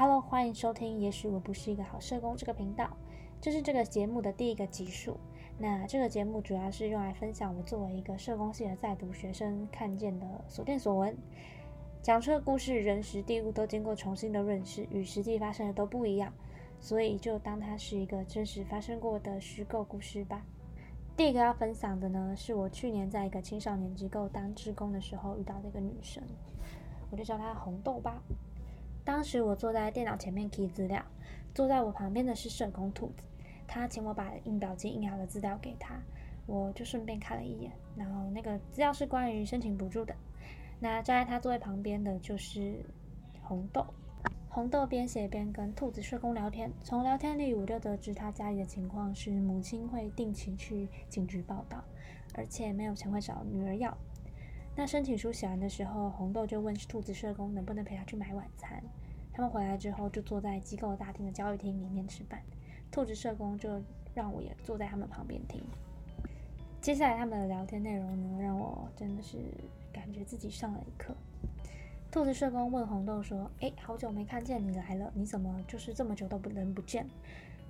Hello，欢迎收听。也许我不是一个好社工这个频道，这是这个节目的第一个集数。那这个节目主要是用来分享我作为一个社工系的在读学生看见的所见所闻。讲出的故事，人时地物都经过重新的认识，与实际发生的都不一样，所以就当它是一个真实发生过的虚构故事吧。第一个要分享的呢，是我去年在一个青少年机构当职工的时候遇到的一个女生，我就叫她红豆吧。当时我坐在电脑前面提资料，坐在我旁边的是社工兔子，他请我把印表机印好的资料给他，我就顺便看了一眼，然后那个资料是关于申请补助的。那站在他座位旁边的就是红豆，红豆边写边跟兔子社工聊天，从聊天里我就得知他家里的情况是母亲会定期去警局报道，而且没有钱会找女儿要。那申请书写完的时候，红豆就问兔子社工能不能陪他去买晚餐。他们回来之后，就坐在机构大厅的教育厅里面吃饭。兔子社工就让我也坐在他们旁边听。接下来他们的聊天内容呢，让我真的是感觉自己上了一课。兔子社工问红豆说：“哎，好久没看见你来了，你怎么就是这么久都不人不见？”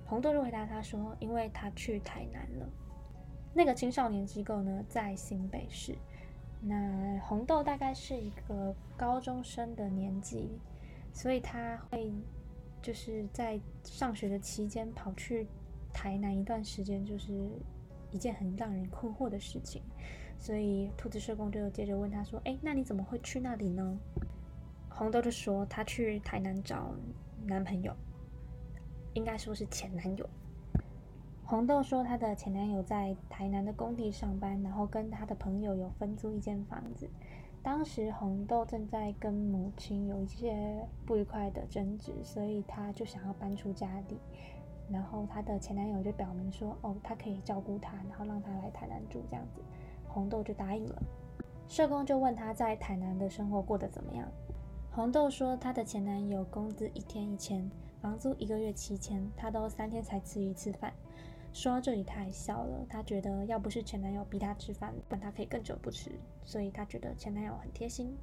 红豆就回答他说：“因为他去台南了。那个青少年机构呢，在新北市。那红豆大概是一个高中生的年纪。”所以他会就是在上学的期间跑去台南一段时间，就是一件很让人困惑的事情。所以兔子社工就接着问他说：“哎，那你怎么会去那里呢？”红豆就说：“他去台南找男朋友，应该说是前男友。”红豆说：“她的前男友在台南的工地上班，然后跟她的朋友有分租一间房子。”当时红豆正在跟母亲有一些不愉快的争执，所以她就想要搬出家里。然后她的前男友就表明说：“哦，他可以照顾她，然后让她来台南住这样子。”红豆就答应了。社工就问她在台南的生活过得怎么样。红豆说：“她的前男友工资一天一千，房租一个月七千，他都三天才吃一次饭。”说到这里，他还笑了。他觉得要不是前男友逼他吃饭，但他可以更久不吃，所以他觉得前男友很贴心。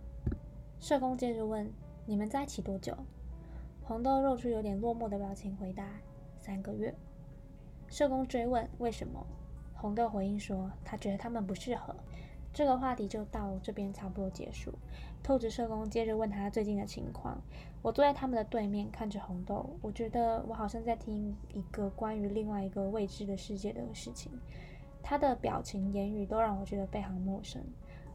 社工接着问：“你们在一起多久？”红豆露出有点落寞的表情，回答：“三个月。”社工追问：“为什么？”红豆回应说：“他觉得他们不适合。”这个话题就到这边差不多结束。兔子社工接着问他最近的情况。我坐在他们的对面，看着红豆，我觉得我好像在听一个关于另外一个未知的世界的事情。他的表情、言语都让我觉得非常陌生。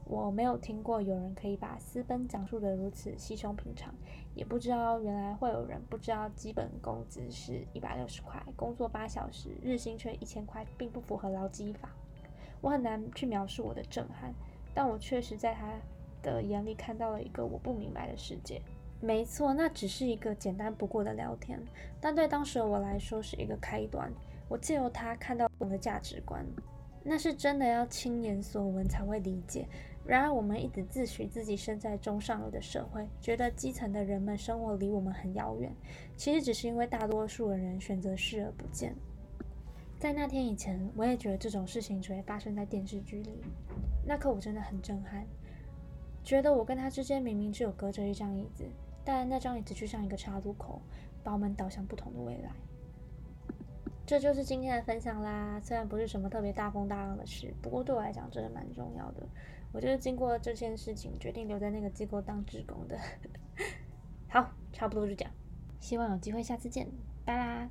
我没有听过有人可以把私奔讲述的如此稀松平常，也不知道原来会有人不知道基本工资是一百六十块，工作八小时，日薪却一千块，并不符合劳基法。我很难去描述我的震撼，但我确实在他的眼里看到了一个我不明白的世界。没错，那只是一个简单不过的聊天，但对当时的我来说是一个开端。我借由他看到我的价值观，那是真的要亲眼所闻才会理解。然而，我们一直自诩自己身在中上流的社会，觉得基层的人们生活离我们很遥远，其实只是因为大多数的人选择视而不见。在那天以前，我也觉得这种事情只会发生在电视剧里。那刻我真的很震撼，觉得我跟他之间明明只有隔着一张椅子，但那张椅子就像一个岔路口，把我们导向不同的未来。这就是今天的分享啦，虽然不是什么特别大风大浪的事，不过对我来讲真的蛮重要的。我就是经过这件事情，决定留在那个机构当职工的。好，差不多就这样，希望有机会下次见，拜啦。